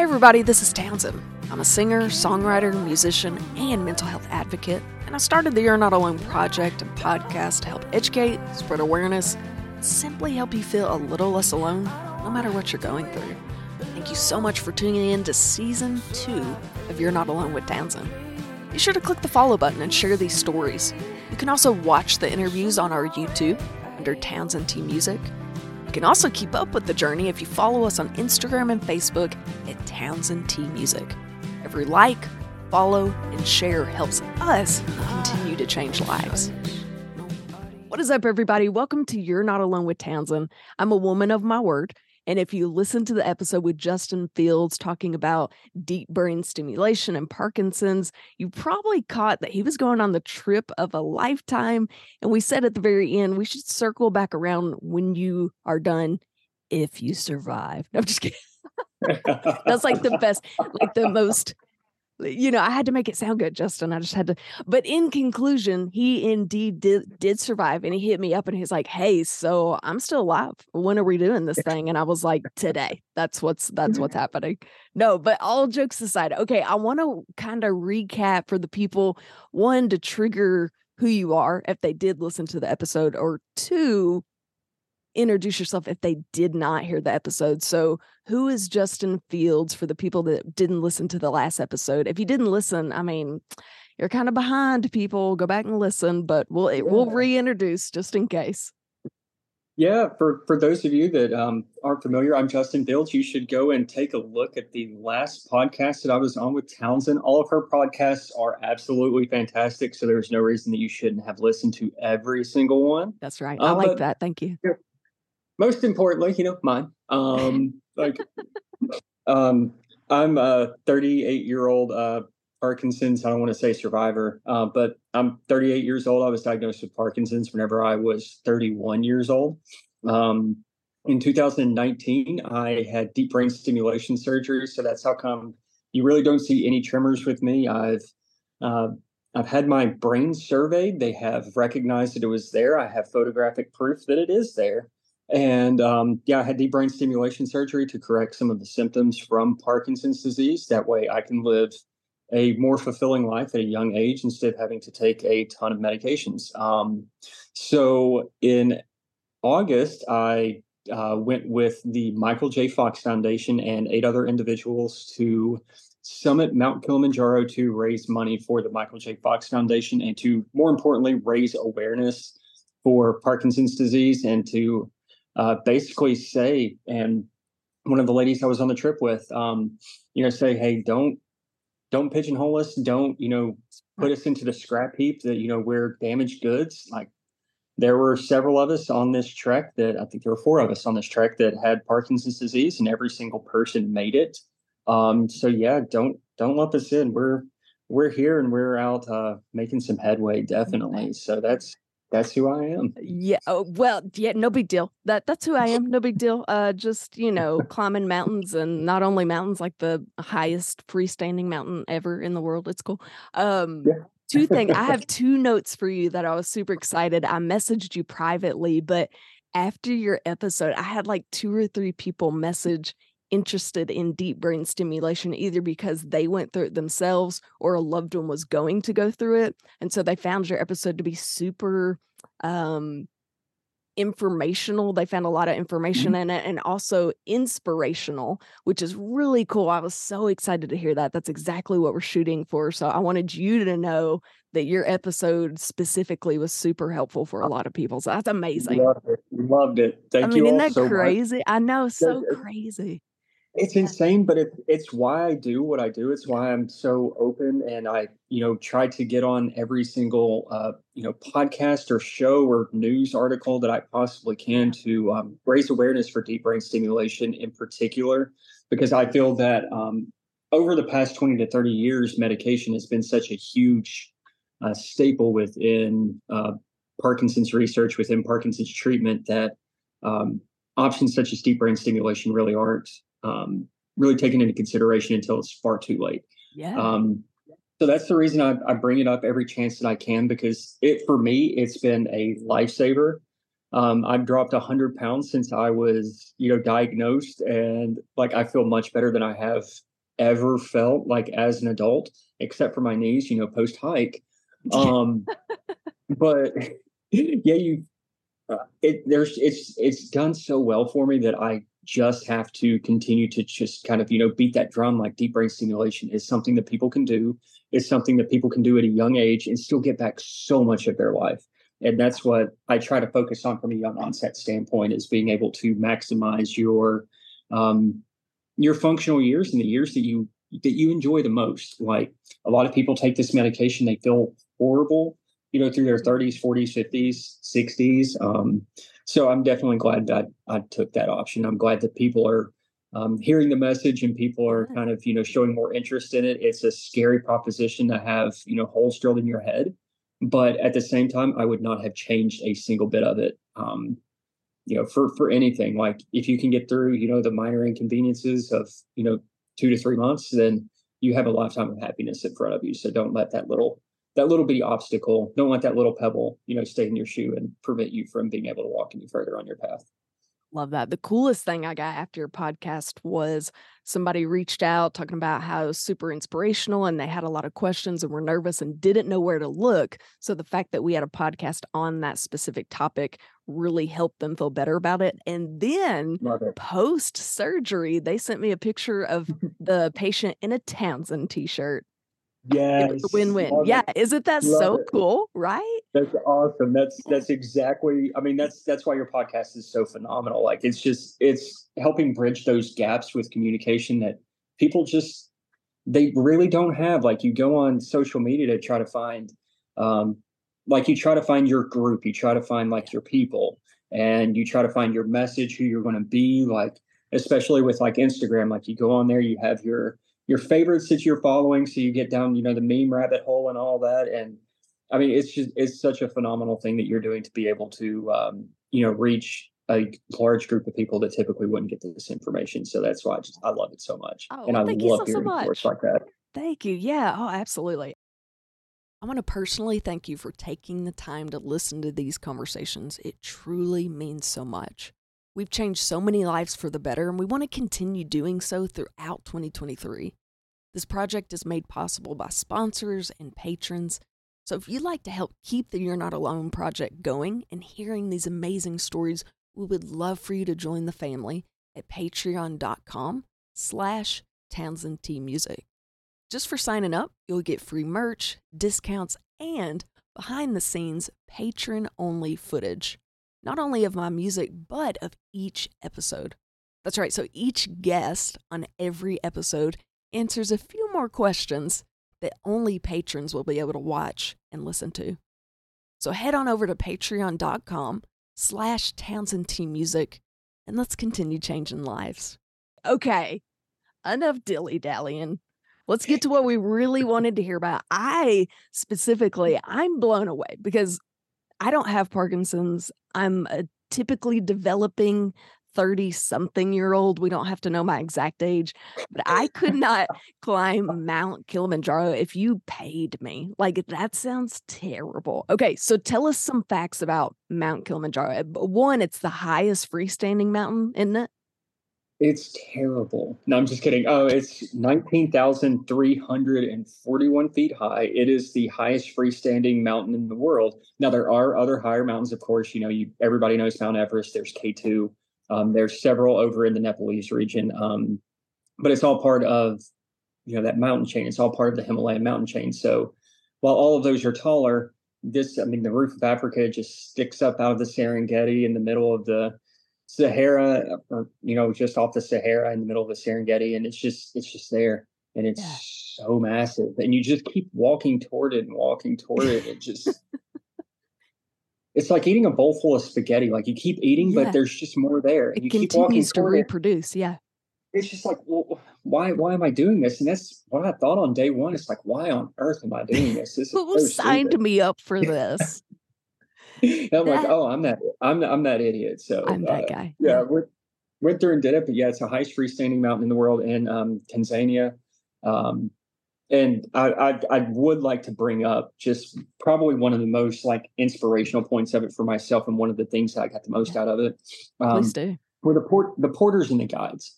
Hey, everybody, this is Townsend. I'm a singer, songwriter, musician, and mental health advocate, and I started the You're Not Alone project and podcast to help educate, spread awareness, simply help you feel a little less alone no matter what you're going through. Thank you so much for tuning in to season two of You're Not Alone with Townsend. Be sure to click the follow button and share these stories. You can also watch the interviews on our YouTube under Townsend T Music. You can also keep up with the journey if you follow us on Instagram and Facebook at Townsend T Music. Every like, follow, and share helps us continue to change lives. What is up, everybody? Welcome to You're Not Alone with Townsend. I'm a woman of my word. And if you listen to the episode with Justin Fields talking about deep brain stimulation and Parkinson's, you probably caught that he was going on the trip of a lifetime. And we said at the very end, we should circle back around when you are done if you survive. No, I'm just kidding. That's like the best, like the most you know, I had to make it sound good, Justin. I just had to. But in conclusion, he indeed did did survive, and he hit me up and he's like, "Hey, so I'm still alive. When are we doing this thing?" And I was like, "Today. That's what's that's what's happening." No, but all jokes aside, okay, I want to kind of recap for the people. One to trigger who you are if they did listen to the episode, or two introduce yourself if they did not hear the episode. So, who is Justin Fields for the people that didn't listen to the last episode? If you didn't listen, I mean, you're kind of behind people. Go back and listen, but we'll yeah. we'll reintroduce just in case. Yeah, for for those of you that um, aren't familiar, I'm Justin Fields. You should go and take a look at the last podcast that I was on with Townsend. All of her podcasts are absolutely fantastic, so there's no reason that you shouldn't have listened to every single one. That's right. I uh, like that. Thank you. Yeah, most importantly, you know, mine. Um, like, um, I'm a 38 year old uh, Parkinson's. I don't want to say survivor, uh, but I'm 38 years old. I was diagnosed with Parkinson's whenever I was 31 years old. Um, in 2019, I had deep brain stimulation surgery, so that's how come you really don't see any tremors with me. I've uh, I've had my brain surveyed. They have recognized that it was there. I have photographic proof that it is there. And um, yeah, I had deep brain stimulation surgery to correct some of the symptoms from Parkinson's disease. That way I can live a more fulfilling life at a young age instead of having to take a ton of medications. Um, so in August, I uh, went with the Michael J. Fox Foundation and eight other individuals to summit Mount Kilimanjaro to raise money for the Michael J. Fox Foundation and to, more importantly, raise awareness for Parkinson's disease and to uh, basically say, and one of the ladies I was on the trip with, um, you know, say, hey, don't don't pigeonhole us, don't you know put us into the scrap heap that you know we're damaged goods. Like there were several of us on this trek that I think there were four of us on this trek that had Parkinson's disease, and every single person made it. Um, so yeah, don't don't lump us in. We're we're here and we're out uh, making some headway, definitely. So that's that's who I am. Yeah. Oh, well, yeah, no big deal. That that's who I am. No big deal. Uh just, you know, climbing mountains and not only mountains like the highest freestanding mountain ever in the world. It's cool. Um yeah. two things. I have two notes for you that I was super excited. I messaged you privately, but after your episode, I had like two or three people message interested in deep brain stimulation either because they went through it themselves or a loved one was going to go through it and so they found your episode to be super um informational they found a lot of information mm-hmm. in it and also inspirational which is really cool i was so excited to hear that that's exactly what we're shooting for so i wanted you to know that your episode specifically was super helpful for a lot of people so that's amazing loved it, loved it. thank I mean, you isn't that so crazy much. i know so crazy it's insane, but it, it's why I do what I do. It's why I'm so open and I, you know, try to get on every single, uh, you know, podcast or show or news article that I possibly can to um, raise awareness for deep brain stimulation in particular, because I feel that um, over the past 20 to 30 years, medication has been such a huge uh, staple within uh, Parkinson's research, within Parkinson's treatment, that um, options such as deep brain stimulation really aren't um, really taken into consideration until it's far too late. Yeah. Um, so that's the reason I, I, bring it up every chance that I can because it for me it's been a lifesaver. Um, I've dropped hundred pounds since I was you know diagnosed, and like I feel much better than I have ever felt like as an adult, except for my knees, you know, post hike. Um, but yeah, you, uh, it, there's, it's, it's done so well for me that I just have to continue to just kind of, you know, beat that drum like deep brain stimulation is something that people can do. It's something that people can do at a young age and still get back so much of their life. And that's what I try to focus on from a young onset standpoint is being able to maximize your um, your functional years and the years that you that you enjoy the most. Like a lot of people take this medication, they feel horrible, you know, through their 30s, 40s, 50s, 60s. Um, so I'm definitely glad that I took that option. I'm glad that people are um, hearing the message and people are kind of, you know, showing more interest in it. It's a scary proposition to have, you know, holes drilled in your head. But at the same time, I would not have changed a single bit of it. Um, you know, for for anything. Like if you can get through, you know, the minor inconveniences of, you know, two to three months, then you have a lifetime of happiness in front of you. So don't let that little that little bitty obstacle, don't let that little pebble, you know, stay in your shoe and prevent you from being able to walk any further on your path. Love that. The coolest thing I got after your podcast was somebody reached out talking about how super inspirational and they had a lot of questions and were nervous and didn't know where to look. So the fact that we had a podcast on that specific topic really helped them feel better about it. And then post surgery, they sent me a picture of the patient in a Townsend t shirt. Yeah, win win. Yeah, isn't that love so it. cool? Right? That's awesome. That's that's exactly. I mean, that's that's why your podcast is so phenomenal. Like, it's just it's helping bridge those gaps with communication that people just they really don't have. Like, you go on social media to try to find, um, like you try to find your group, you try to find like your people, and you try to find your message, who you're going to be. Like, especially with like Instagram, like you go on there, you have your your favorites that you're following so you get down you know the meme rabbit hole and all that and i mean it's just it's such a phenomenal thing that you're doing to be able to um, you know reach a large group of people that typically wouldn't get this information so that's why i just i love it so much oh, and i love so, hearing so stories like that thank you yeah oh absolutely I want to personally thank you for taking the time to listen to these conversations. It truly means so much. We've changed so many lives for the better, and we want to continue doing so throughout 2023. This project is made possible by sponsors and patrons. So if you'd like to help keep the You're Not Alone project going and hearing these amazing stories, we would love for you to join the family at patreon.com slash Townsend T Music. Just for signing up, you'll get free merch, discounts, and behind the scenes patron only footage, not only of my music, but of each episode. That's right, so each guest on every episode answers a few more questions that only patrons will be able to watch and listen to. So head on over to patreon.com slash Townsend T Music and let's continue changing lives. Okay, enough dilly dallying. Let's get to what we really wanted to hear about. I specifically, I'm blown away because I don't have Parkinson's. I'm a typically developing 30 something year old. We don't have to know my exact age, but I could not climb Mount Kilimanjaro if you paid me. Like, that sounds terrible. Okay, so tell us some facts about Mount Kilimanjaro. Eh, one, it's the highest freestanding mountain, isn't it? It's terrible. No, I'm just kidding. Oh, it's 19,341 feet high. It is the highest freestanding mountain in the world. Now, there are other higher mountains, of course. You know, you everybody knows Mount Everest. There's K2. Um, there's several over in the Nepalese region, um, but it's all part of you know that mountain chain. It's all part of the Himalayan mountain chain. So while all of those are taller, this I mean the roof of Africa just sticks up out of the Serengeti in the middle of the Sahara, or you know just off the Sahara in the middle of the Serengeti, and it's just it's just there, and it's yeah. so massive, and you just keep walking toward it and walking toward it. It just it's like eating a bowl full of spaghetti. Like you keep eating, yeah. but there's just more there. And it you keep walking to reproduce. It. Yeah. It's just like, well, why why am I doing this? And that's what I thought on day one. It's like, why on earth am I doing this? this Who so signed stupid. me up for this? I'm that, like, oh, I'm that I'm I'm that idiot. So I'm that uh, guy. Yeah, yeah. Went, went through and did it. But yeah, it's the highest freestanding mountain in the world in um, Tanzania. Um, and I, I, I would like to bring up just probably one of the most like inspirational points of it for myself, and one of the things that I got the most out of it. Um, Please do. Were the port the porters and the guides,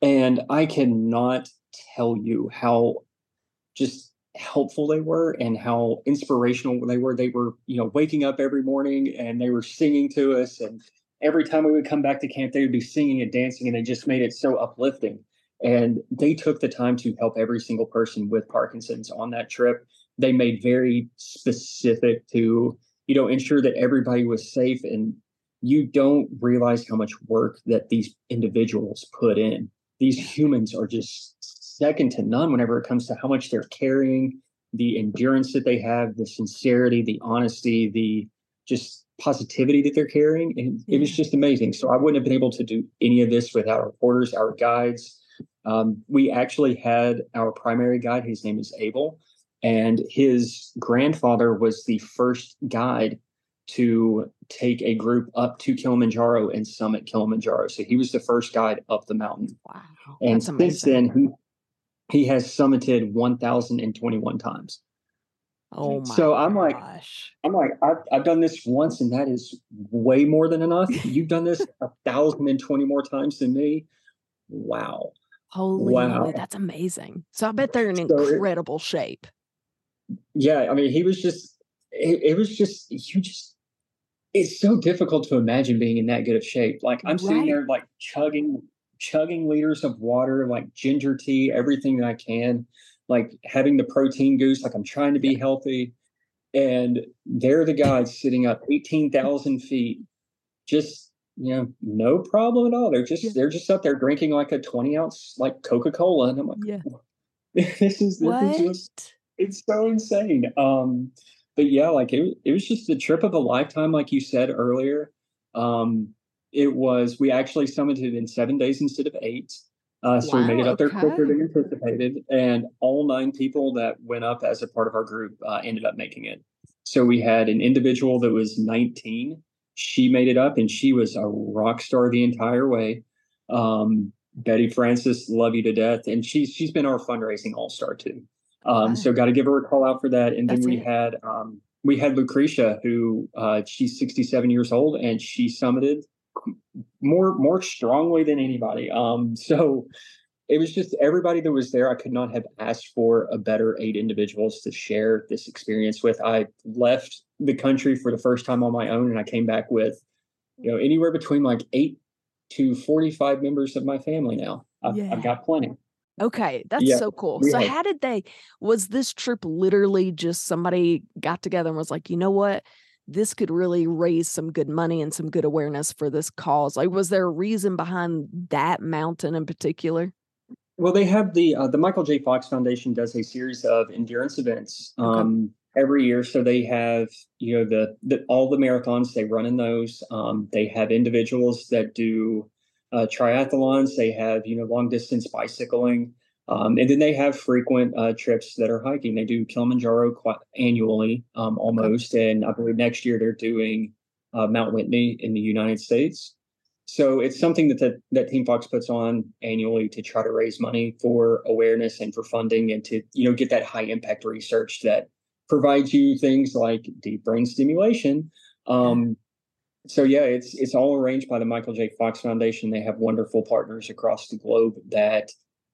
and I cannot tell you how just helpful they were and how inspirational they were. They were, you know, waking up every morning and they were singing to us. And every time we would come back to camp, they would be singing and dancing, and they just made it so uplifting. And they took the time to help every single person with Parkinson's on that trip. They made very specific to, you know, ensure that everybody was safe. And you don't realize how much work that these individuals put in. These humans are just second to none whenever it comes to how much they're carrying, the endurance that they have, the sincerity, the honesty, the just positivity that they're carrying. And it was just amazing. So I wouldn't have been able to do any of this without our porters, our guides. Um, we actually had our primary guide, his name is Abel, and his grandfather was the first guide to take a group up to Kilimanjaro and summit Kilimanjaro. So he was the first guide up the mountain. Wow. And since then, he, he has summited 1,021 times. Oh my So I'm like, gosh. I'm like, I've, I've done this once, and that is way more than enough. You've done this a thousand and twenty more times than me. Wow. Holy wow. moly, that's amazing. So I bet they're in So it- incredible shape. Yeah, I mean, he was just, it, it was just, you just, it's so difficult to imagine being in that good of shape. Like I'm sitting Right. there, like chugging, chugging liters of water, like ginger tea, everything that I can, like having the protein goose, like I'm trying to be healthy. And they're the guys sitting up 18,000 feet, just, you know, no problem at all. They're just, Yeah. they're just up there drinking like a 20 ounce, like Coca Cola. And I'm like, Yeah. this is, this is just, it's so insane. Um, but yeah, like it, it was just the trip of a lifetime, like you said earlier. Um, it was we actually summited in seven days instead of eight. Uh, so we made it up there quicker than anticipated, and all nine people that went up as a part of our group uh, ended up making it. So we had an individual that was 19. She made it up, and she was a rock star the entire way. Um, Betty Francis, love you to death, and she's she's been our fundraising all star too. Um, Wow. so got to give her a call out for that. And That's then we it. had um, we had Lucretia, who uh, she's 67 years old, and she summited more more strongly than anybody. Um, so it was just everybody that was there. I could not have asked for a better eight individuals to share this experience with. I left the country for the first time on my own, and I came back with you know anywhere between like eight to 45 members of my family now. I've, Yeah. I've got plenty. Okay, that's Yeah, so cool. So had- how did they was this trip literally just somebody got together and was like, "You know what? This could really raise some good money and some good awareness for this cause." Like was there a reason behind that mountain in particular? Well, they have the uh, the Michael J. Fox Foundation does a series of endurance events Okay. um, every year. So they have you know the, the all the marathons they run in those. Um, they have individuals that do uh, triathlons. They have you know long distance bicycling, um, and then they have frequent uh, trips that are hiking. They do Kilimanjaro annually, um, almost, and I believe next year they're doing uh, Mount Whitney in the United States. So it's something that the, that Team Fox puts on annually to try to raise money for awareness and for funding and to you know get that high impact research that provides you things like deep brain stimulation. Um, so yeah, it's it's all arranged by the Michael J. Fox Foundation. They have wonderful partners across the globe that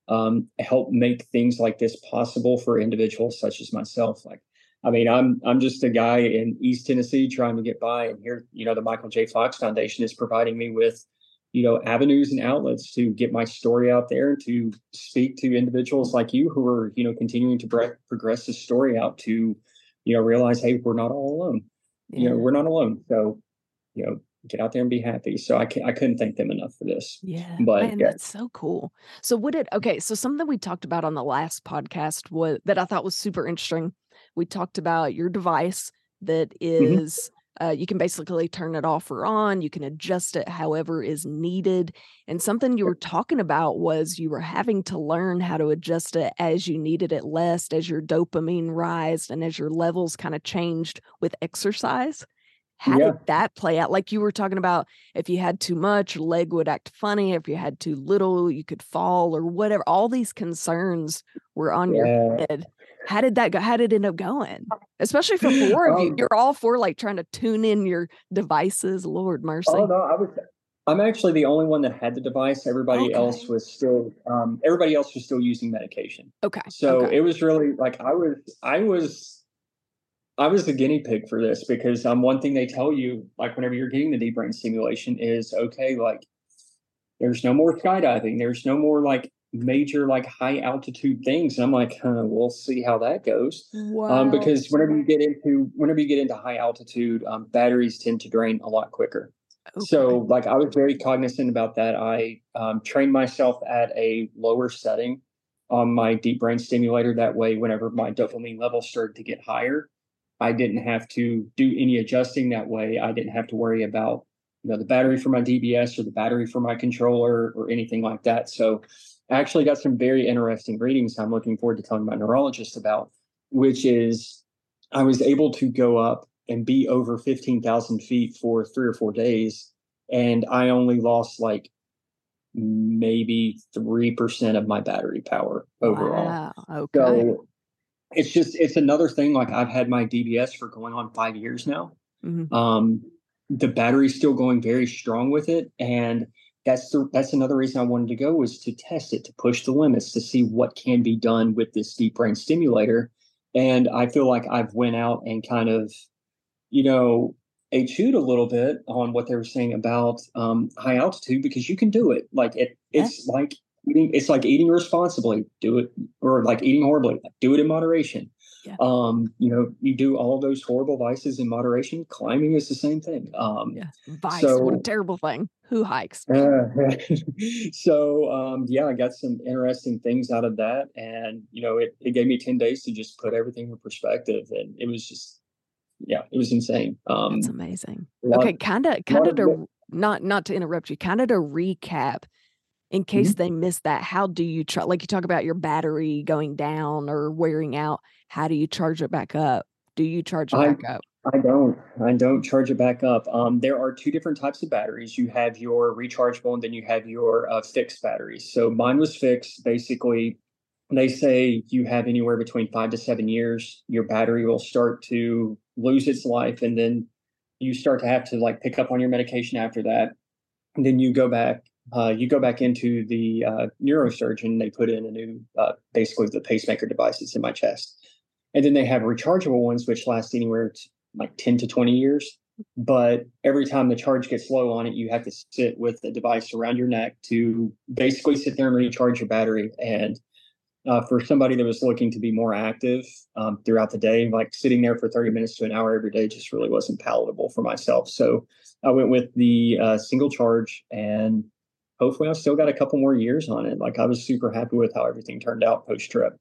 um, help make things like this possible for individuals such as myself. Like, I mean, I'm I'm just a guy in East Tennessee trying to get by, and here, you know, the Michael J. Fox Foundation is providing me with, you know, avenues and outlets to get my story out there, and to speak to individuals like you who are, you know, continuing to bre- progress this story out to, you know, realize, hey, we're not all alone. You know, we're not alone. So, you know, get out there and be happy. So I can I couldn't thank them enough for this. Yeah, But, man, yeah. that's so cool. So what did okay, so something we talked about on the last podcast was that I thought was super interesting. We talked about your device that is, Mm-hmm. uh, you can basically turn it off or on. You can adjust it however is needed. And something you were talking about was you were having to learn how to adjust it as you needed it less, as your dopamine rised and as your levels kind of changed with exercise. How Yeah. did that play out? Like you were talking about if you had too much, your leg would act funny. If you had too little, you could fall or whatever. All these concerns were on your head. How did that go? How did it end up going? Especially for four of you. Um, You're all for like trying to tune in your devices. Lord mercy. Oh no, I was I'm actually the only one that had the device. Everybody okay. else was still um, everybody else was still using medication. Okay. So okay. it was really like I was I was I was the guinea pig for this because um one thing they tell you like whenever you're getting the deep brain stimulation is okay like there's no more skydiving there's no more like major like high altitude things and I'm like huh, we'll see how that goes wow. um, because whenever you get into whenever you get into high altitude um, batteries tend to drain a lot quicker Okay. So, like, I was very cognizant about that. I um, trained myself at a lower setting on my deep brain stimulator. That way, whenever my dopamine levels started to get higher, I didn't have to do any adjusting that way. I didn't have to worry about you know the battery for my DBS or the battery for my controller or anything like that. So, I actually got some very interesting readings. I'm looking forward to telling my neurologist about, which is I was able to go up and be over 15,000 feet for three or four days. And I only lost like maybe 3% of my battery power overall. Wow. Okay. So it's just, it's another thing. Like I've had my DBS for going on five years now. Mm-hmm. Um, the battery's still going very strong with it. And that's the, that's another reason I wanted to go was to test it, to push the limits, to see what can be done with this deep brain stimulator. And I feel like I've went out and kind of you know, a chewed a little bit on what they were saying about um, high altitude because you can do it. Like it, it's yes. like eating. It's like eating responsibly. Do it, or like eating horribly. Do it in moderation. Yeah. Um, you know, you do all those horrible vices in moderation. Climbing is the same thing. Um, yeah, vice. So, what a terrible thing. Who hikes? Uh, so um, yeah, I got some interesting things out of that, and you know, it it gave me ten days to just put everything in perspective, and it was just yeah, it was insane. Um, That's amazing. Okay, kind of, kind of to not not to interrupt you, kind of to recap, in case mm-hmm. they miss that. How do you try? Like you talk about your battery going down or wearing out. How do you charge it back up? Do you charge it I, back up? I don't. I don't charge it back up. Um, there are two different types of batteries. You have your rechargeable, and then you have your uh, fixed batteries. So mine was fixed. Basically, they say you have anywhere between five to seven years. Your battery will start to lose its life and then you start to have to like pick up on your medication after that and then you go back uh, you go back into the uh, neurosurgeon they put in a new uh, basically the pacemaker device that's in my chest. And then they have rechargeable ones which last anywhere to like 10 to 20 years. But every time the charge gets low on it you have to sit with the device around your neck to basically sit there and recharge your battery. And uh, for somebody that was looking to be more active um, throughout the day, like sitting there for 30 minutes to an hour every day just really wasn't palatable for myself. So I went with the uh, single charge and hopefully I've still got a couple more years on it. Like I was super happy with how everything turned out post trip.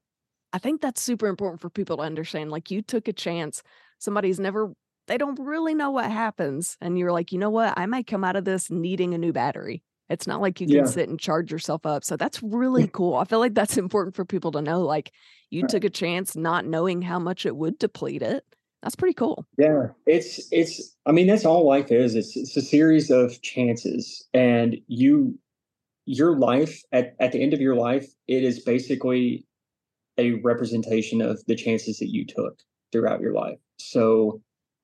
I think that's super important for people to understand. Like you took a chance, somebody's never, they don't really know what happens. And you're like, you know what? I might come out of this needing a new battery. It's not like you can yeah. sit and charge yourself up. So that's really cool. I feel like that's important for people to know. Like you took a chance not knowing how much it would deplete it. That's pretty cool. Yeah. It's it's I mean, that's all life is. It's it's a series of chances. And you your life at, at the end of your life, it is basically a representation of the chances that you took throughout your life. So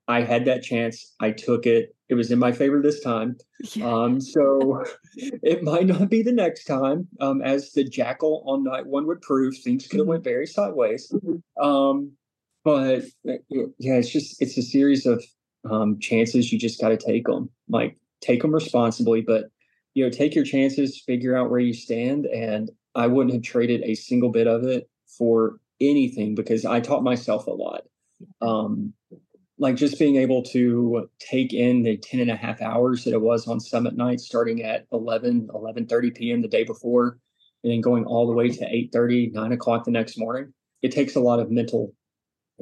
I had that chance. I took it. It was in my favor this time. Yeah. Um, so it might not be the next time. Um, as the jackal on night one would prove, things could have mm-hmm. went very sideways. Mm-hmm. Um, but uh, yeah, it's just it's a series of um, chances. You just got to take them. Like take them responsibly, but you know, take your chances. Figure out where you stand. And I wouldn't have traded a single bit of it for anything because I taught myself a lot. Um, like just being able to take in the 10 and a half hours that it was on summit night starting at 11 11 30 p.m the day before and then going all the way to 8 30 9 o'clock the next morning it takes a lot of mental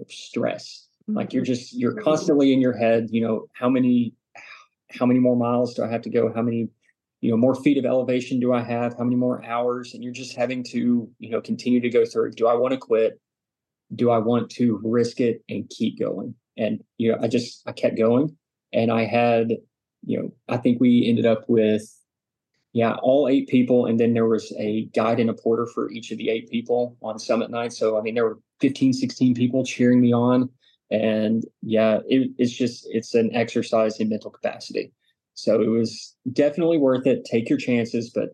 stress like you're mm-hmm. just you're constantly in your head you know how many how many more miles do i have to go how many you know more feet of elevation do i have how many more hours and you're just having to you know continue to go through do i want to quit do i want to risk it and keep going and, you know, I just, I kept going and I had, you know, I think we ended up with, yeah, all eight people. And then there was a guide and a porter for each of the eight people on summit night. So, I mean, there were 15, 16 people cheering me on. And yeah, it, it's just, it's an exercise in mental capacity. So it was definitely worth it. Take your chances, but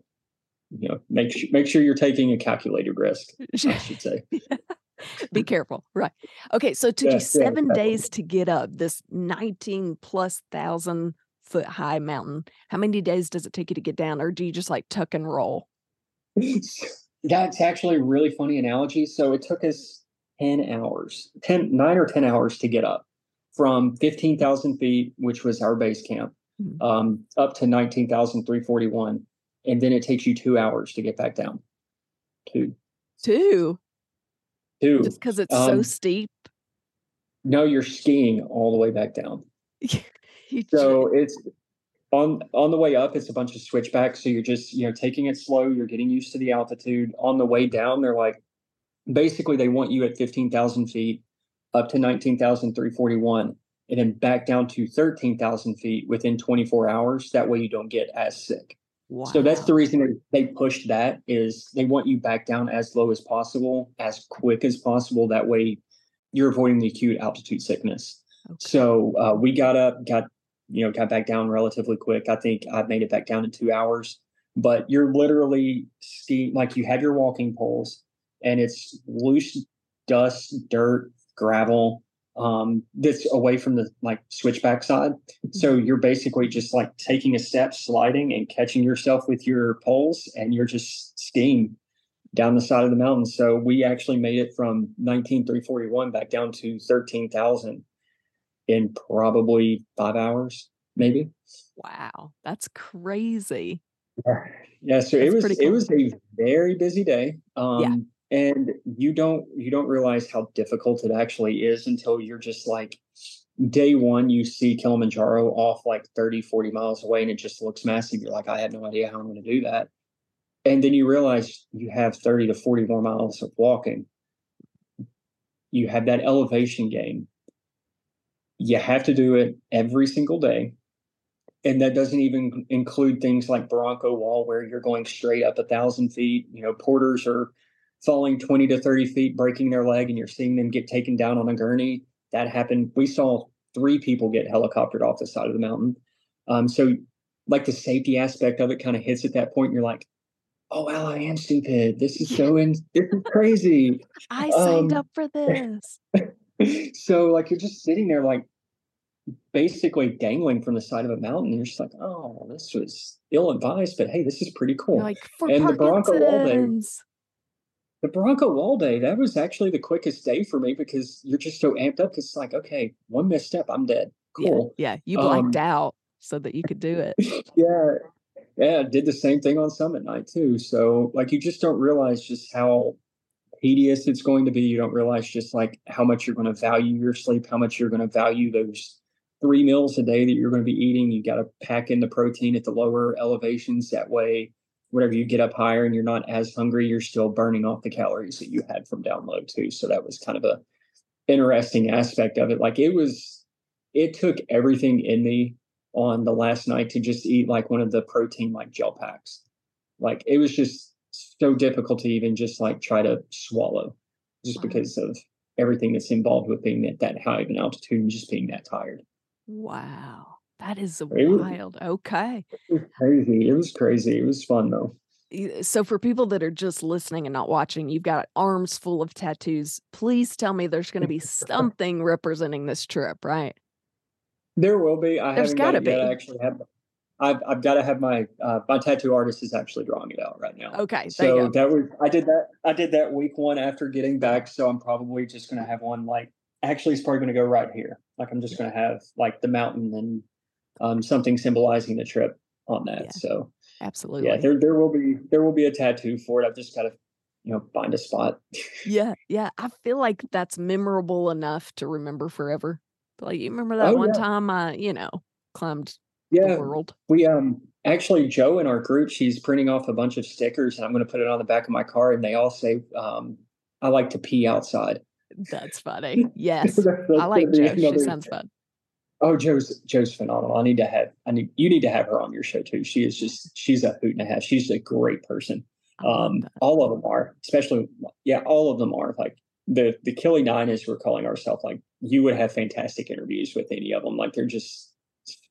you know, make sure make sure you're taking a calculated risk. I should say. Be careful. Right. Okay. So it took Yeah, you seven definitely. days to get up this 19 plus thousand foot high mountain. How many days does it take you to get down? Or do you just like tuck and roll? That's actually a really funny analogy. So it took us 10 hours, 10, nine or 10 hours to get up from 15,000 feet, which was our base camp. Um, up to 19,341. And then it takes you two hours to get back down. Two. Two, Two. just because it's so Um, steep. No, you're skiing all the way back down. So it's on on the way up, it's a bunch of switchbacks. So you're just, you know, taking it slow, you're getting used to the altitude. On the way down, they're like basically they want you at 15,000 feet up to 19,341 and then back down to 13,000 feet within 24 hours. That way you don't get as sick. So that's the reason they, they pushed that is they want you back down as low as possible, as quick as possible. That way you're avoiding the acute altitude sickness. Okay. So uh, we got up, got you know, got back down relatively quick. I think I made it back down in two hours. But you're literally skiing like you have your walking poles, and it's loose dust, dirt, gravel. Um, that's away from the like switchback side. So you're basically just like taking a step, sliding, and catching yourself with your poles, and you're just skiing down the side of the mountain. So we actually made it from 19,341 back down to 13,000 in probably five hours, maybe. Wow. That's crazy. Yeah, so it was pretty it was a very busy day. Um Yeah. And you don't you don't realize how difficult it actually is until you're just like day one you see Kilimanjaro off like 30 40 miles away and it just looks massive. You're like I had no idea how I'm going to do that. And then you realize you have 30 to 40 more miles of walking. You have that elevation gain. You have to do it every single day and that doesn't even include things like Barranco Wall, where you're going straight up a thousand feet. You know, porters are falling 20 to 30 feet, breaking their leg, and you're seeing them get taken down on a gurney. That happened. We saw three people get helicoptered off the side of the mountain. Um, so, like the safety aspect of it kind of hits at that point. You're like, oh, wow, I am stupid. This is so in, this is crazy. I signed Um, up for this. so, like, you're just sitting there, like, basically dangling from the side of a mountain. And You're just like, oh, this was ill advised, but hey, this is pretty cool. Like for And the Barranco Wall Parkinson's. The Barranco Wall Day, that was actually the quickest day for me because you're just so amped up. It's like, okay, one misstep, I'm dead. Cool. Yeah, yeah. You blacked Um, out so that you could do it. Yeah. Yeah. Did the same thing on summit night too. So like you just don't realize just how tedious it's going to be. You don't realize just like how much you're going to value your sleep, how much you're going to value those three meals a day that you're going to be eating. You got to pack in the protein at the lower elevations. That way, whenever you get up higher and you're not as hungry, you're still burning off the calories that you had from down low too. So that was kind of a interesting aspect of it. Like it was, it took everything in me on the last night to just eat like one of the protein like gel packs. Like it was just so difficult to even just like try to swallow just Wow. because of everything that's involved with being at that high of an altitude and just being that tired. Wow. That is was- wild. Okay. It was crazy. It was crazy. It was fun though. So for people that are just listening and not watching, you've got arms full of tattoos. Please tell me there's going to be something representing this trip, right? There will be. I There's got it yet. I be. actually have. I've I've got to have my uh, my tattoo artist is actually drawing it out right now. Okay, So that was I did that I did that week one after getting back. So I'm probably just gonna have one like actually it's probably gonna go right here. Like I'm just gonna have like the mountain and um something symbolizing the trip on that. Yeah. So Absolutely. yeah, there there will be there will be a tattoo for it. I've just gotta you know find a spot. Yeah, yeah. I feel like that's memorable enough to remember forever. Like you remember that Oh, one yeah. time I, you know, climbed the yeah, world. we um actually Joe in our group, she's printing off a bunch of stickers and I'm gonna put it on the back of my car and they all say um I like to pee outside. That's funny. Yes. I like gonna be Jo. She sounds fun. Oh, Joe's Joe's phenomenal. I need to have I need you need to have her on your show too. She is just she's a hoot and a half. She's a great person. Um, all of them are, especially yeah, all of them are. Like the the Kili Nine, as we're calling ourselves, like you would have fantastic interviews with any of them. Like they're just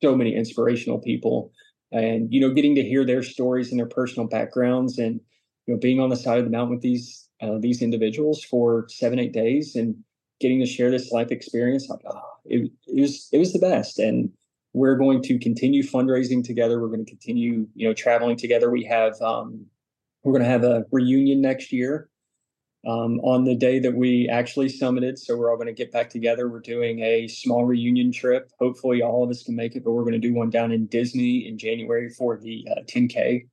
so many inspirational people, and you know, getting to hear their stories and their personal backgrounds, and you know, being on the side of the mountain with these uh, these individuals for seven eight days and getting to share this life experience like oh, it, it was it was the best. And we're going to continue fundraising together. We're going to continue you know traveling together. We have um, we're going to have a reunion next year um, on the day that we actually summited. So we're all going to get back together. We're doing a small reunion trip. Hopefully all of us can make it but we're going to do one down in disney in january for the uh, 10k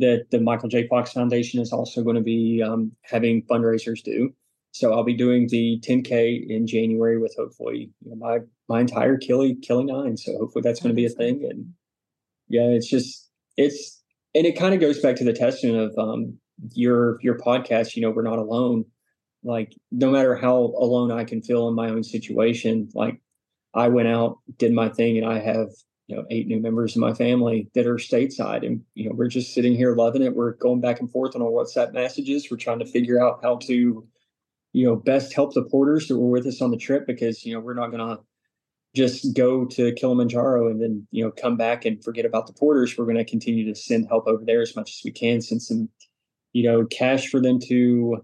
that the michael j. Fox foundation is also going to be um, having fundraisers do so I'll be doing the 10K in January with hopefully you know, my my entire Kili Kili Nine. So hopefully that's going to be a thing. And yeah, it's just it's and it kind of goes back to the testament of um, your your podcast. You know, we're not alone. Like no matter how alone I can feel in my own situation, like I went out, did my thing, and I have you know eight new members of my family that are stateside, and you know we're just sitting here loving it. We're going back and forth on our WhatsApp messages. We're trying to figure out how to you know, best help the porters that were with us on the trip because, you know, we're not going to just go to Kilimanjaro and then, you know, come back and forget about the porters. We're going to continue to send help over there as much as we can, send some, you know, cash for them to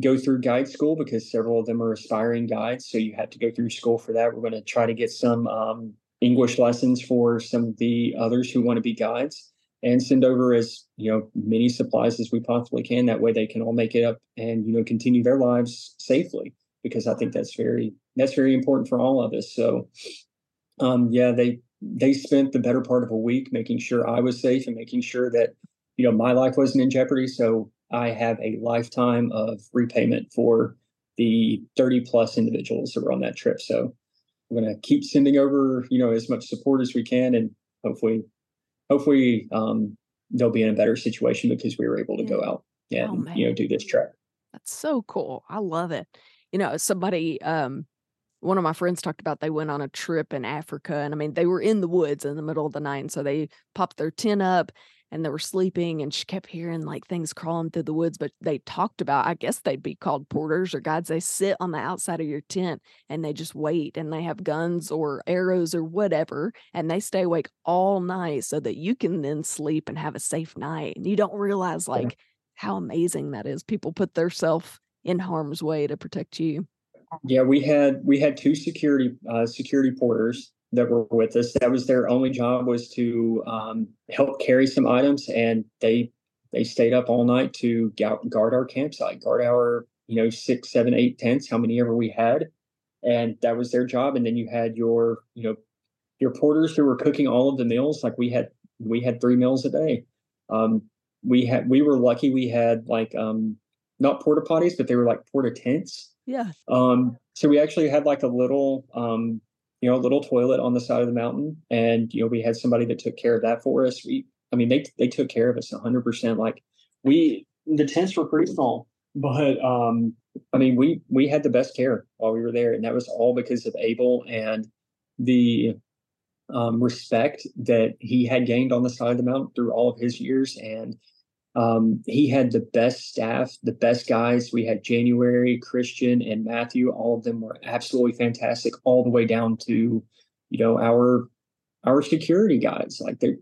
go through guide school because several of them are aspiring guides. So you have to go through school for that. We're going to try to get some um, English lessons for some of the others who want to be guides and send over as you know many supplies as we possibly can. That way they can all make it up and you know continue their lives safely because i think that's very that's very important for all of us. So um yeah they they spent the better part of a week making sure i was safe and making sure that you know my life wasn't in jeopardy. So i have a lifetime of repayment for the 30 plus individuals that were on that trip. So we're going to keep sending over you know as much support as we can and hopefully hopefully um, they'll be in a better situation because we were able to yeah. go out and oh, you know do this trip. That's so cool. I love it. You know, somebody um one of my friends talked about they went on a trip in Africa and I mean they were in the woods in the middle of the night and so they popped their tent up and they were sleeping and she kept hearing like things crawling through the woods but they talked about i guess they'd be called porters or guides. They sit on the outside of your tent and they just wait and they have guns or arrows or whatever and they stay awake all night so that you can then sleep and have a safe night and you don't realize like how amazing that is. People put their self in harm's way to protect you. Yeah we had we had two security uh, security porters that were with us. That was their only job was to um, help carry some items, and they they stayed up all night to guard our campsite, guard our you know six, seven, eight tents, how many ever we had, and that was their job. And then you had your you know your porters who were cooking all of the meals. Like we had we had three meals a day. Um, we had we were lucky we had like um, not porta potties, but they were like porta tents. Yeah. Um, so we actually had like a little um, you know, a little toilet on the side of the mountain. And, you know, we had somebody that took care of that for us. We, I mean, they, they took care of us hundred percent. Like we, the tents were pretty small, but, um, I mean, we, we had the best care while we were there. And that was all because of Abel and the, um, respect that he had gained on the side of the mountain through all of his years. And, um, he had the best staff, the best guys. We had January, Christian, and Matthew. All of them were absolutely fantastic, all the way down to, you know, our our security guys. Like they,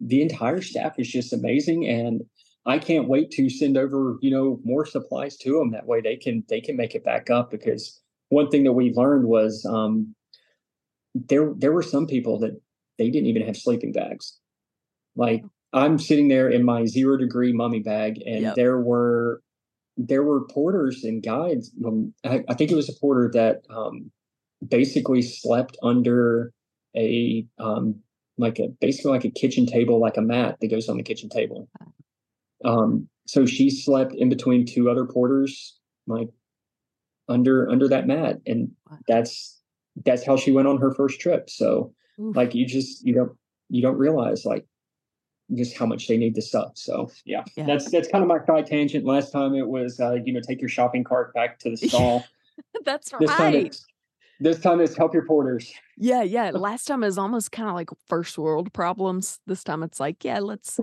the entire staff is just amazing, and I can't wait to send over, you know, more supplies to them. That way they can they can make it back up. Because one thing that we learned was um, there there were some people that they didn't even have sleeping bags. Like I'm sitting there in my zero degree mummy bag, and yep. there were there were porters and guides. Um, I, I, think it was a porter that um, basically slept under a um, like a basically like a kitchen table, like a mat that goes on the kitchen table. Um, so she slept in between two other porters, like under under that mat, and that's that's how she went on her first trip. So Oof. like you just you don't you don't realize like just how much they need the stuff. So yeah, yeah. that's that's kind of my side tangent. Last time it was uh, you know take your shopping cart back to the stall. that's this right. Time this time it's help your porters. Yeah, yeah. Last time is almost kind of like first world problems. This time it's like yeah, let's.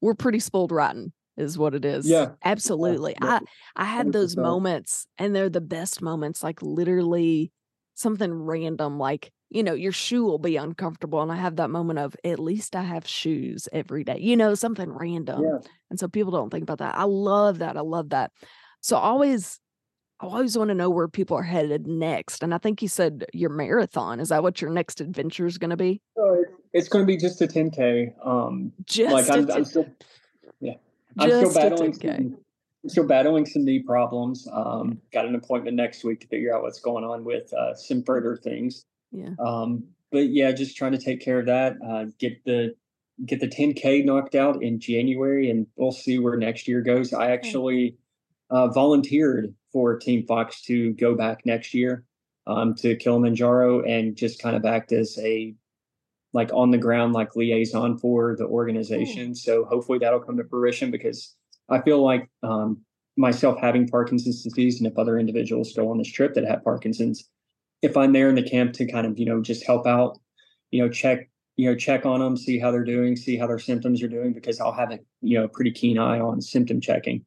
We're pretty spoiled rotten is what it is. Yeah. Absolutely. Yeah. I I had those moments and they're the best moments like literally something random like you know, your shoe will be uncomfortable. And I have that moment of at least I have shoes every day, you know, something random. Yeah. And so people don't think about that. I love that. I love that. So always, I always want to know where people are headed next. And I think you said your marathon. Is that what your next adventure is going to be? So it's, it's going to be just a 10K. Um, Just like I'm, 10 I'm still, yeah, I'm still battling 10K. some, I'm still battling some knee problems. Um, got an appointment next week to figure out what's going on with uh, some further things. Yeah. Um, but yeah, just trying to take care of that. Uh, get the get the 10k knocked out in January, and we'll see where next year goes. I actually uh, volunteered for Team Fox to go back next year um, to Kilimanjaro and just kind of act as a like on the ground like liaison for the organization. So hopefully that'll come to fruition because I feel like um, myself having Parkinson's disease and if other individuals go on this trip that have Parkinson's, if I'm there in the camp to kind of, you know, just help out, you know, check, you know, check on them, see how they're doing, see how their symptoms are doing, because I'll have a, you know, pretty keen eye on symptom checking,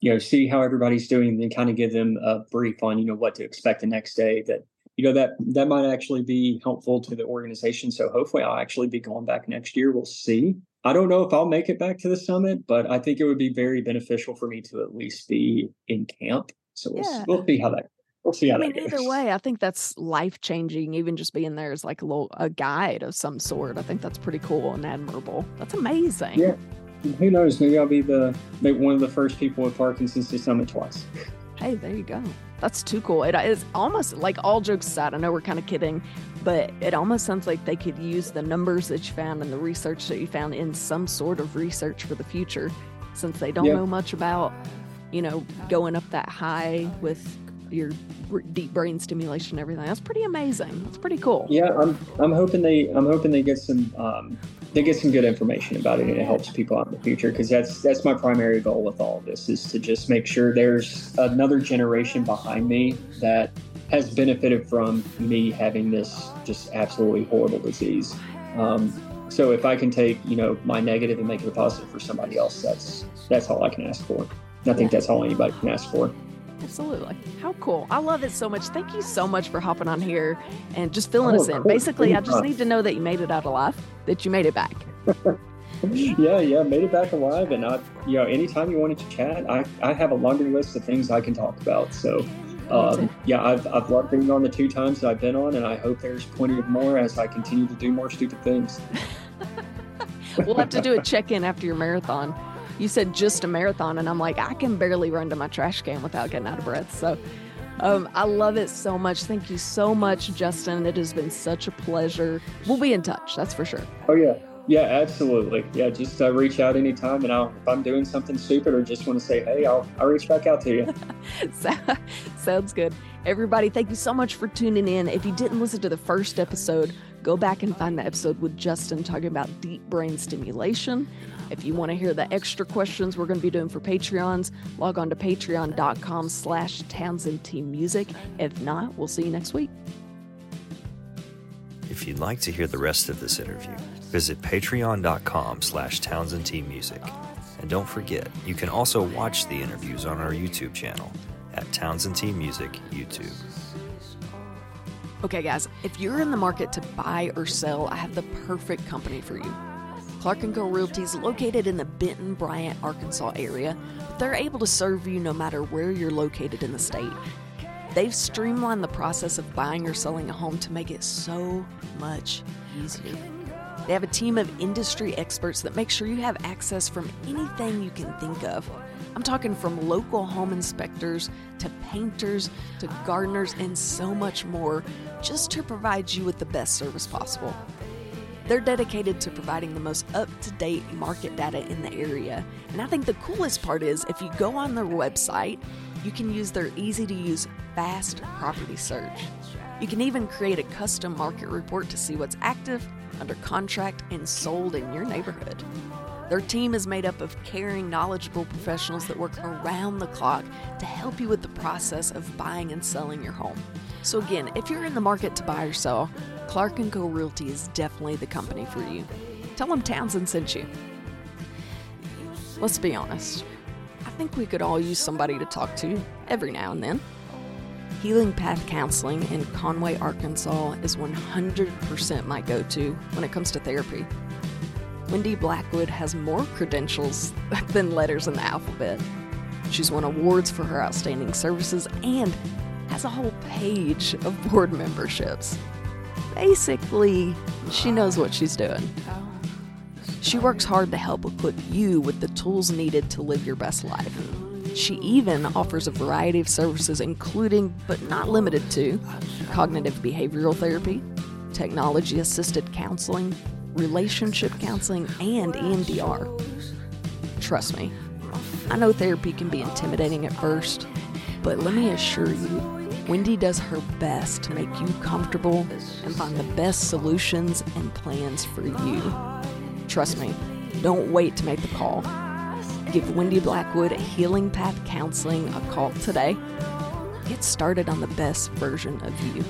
you know, see how everybody's doing and then kind of give them a brief on, you know, what to expect the next day that, you know, that, that might actually be helpful to the organization. So hopefully I'll actually be going back next year. We'll see. I don't know if I'll make it back to the summit, but I think it would be very beneficial for me to at least be in camp. So we'll, Yeah. we'll see how that we'll see how I mean, either way, I think that's life changing. Even just being there as like a little a guide of some sort. I think that's pretty cool and admirable. That's amazing. Yeah. Who knows? Maybe I'll be the maybe one of the first people with Parkinson's to summit twice. Hey, there you go. That's too cool. It is almost like all jokes aside. I know we're kind of kidding, but it almost sounds like they could use the numbers that you found and the research that you found in some sort of research for the future, since they don't Yeah. know much about, you know, going up that high with your deep brain stimulation and everything. That's pretty amazing. That's pretty cool. Yeah, I'm I'm hoping they I'm hoping they get some um, they get some good information about it and it helps people out in the future because that's that's my primary goal with all of this is to just make sure there's another generation behind me that has benefited from me having this just absolutely horrible disease. Um, so if I can take you know my negative and make it a positive for somebody else, that's that's all I can ask for. And I think that's all anybody can ask for. Absolutely. How cool. I love it so much. Thank you so much for hopping on here and just filling Oh, us in. Basically, I just need to know that you made it out alive, that you made it back. yeah, yeah, made it back alive, and I, you know, anytime you wanted to chat, I, I have a laundry list of things I can talk about. So, um, yeah, I've, I've loved being on the two times that I've been on, and I hope there's plenty of more as I continue to do more stupid things. we'll have to do a check in after your marathon. You said just a marathon, and I'm like, I can barely run to my trash can without getting out of breath. So um, I love it so much. Thank you so much, Justin. It has been such a pleasure. We'll be in touch, that's for sure. Oh yeah, yeah, absolutely. Yeah, just uh, reach out anytime, and I'll, if I'm doing something stupid or just want to say, hey, I'll, I'll reach back out to you. Sounds good. Everybody, thank you so much for tuning in. If you didn't listen to the first episode, go back and find the episode with Justin talking about deep brain stimulation. If you want to hear the extra questions we're going to be doing for Patreons, log on to patreon.com slash Townsend T Music. If not, we'll see you next week. If you'd like to hear the rest of this interview, visit patreon.com slash Townsend T Music. And don't forget, you can also watch the interviews on our YouTube channel at Townsend T Music YouTube. Okay, guys, if you're in the market to buy or sell, I have the perfect company for you. Clark & Co. Realty is located in the Benton, Bryant, Arkansas area, but they're able to serve you no matter where you're located in the state. They've streamlined the process of buying or selling a home to make it so much easier. They have a team of industry experts that make sure you have access from anything you can think of. I'm talking from local home inspectors to painters to gardeners and so much more just to provide you with the best service possible. They're dedicated to providing the most up to date market data in the area. And I think the coolest part is if you go on their website, you can use their easy to use fast property search. You can even create a custom market report to see what's active, under contract, and sold in your neighborhood. Their team is made up of caring, knowledgeable professionals that work around the clock to help you with the process of buying and selling your home. So again, if you're in the market to buy or sell, Clark & Co. Realty is definitely the company for you. Tell them Townsend sent you. Let's be honest. I think we could all use somebody to talk to every now and then. Healing Path Counseling in Conway, Arkansas is 100% my go to when it comes to therapy. Wendy Blackwood has more credentials than letters in the alphabet. She's won awards for her outstanding services and has a whole page of board memberships. Basically, she knows what she's doing. She works hard to help equip you with the tools needed to live your best life. She even offers a variety of services, including, but not limited to, cognitive behavioral therapy, technology assisted counseling, relationship counseling, and EMDR. Trust me, I know therapy can be intimidating at first, but let me assure you, Wendy does her best to make you comfortable and find the best solutions and plans for you. Trust me, don't wait to make the call. Give Wendy Blackwood Healing Path Counseling a call today. Get started on the best version of you.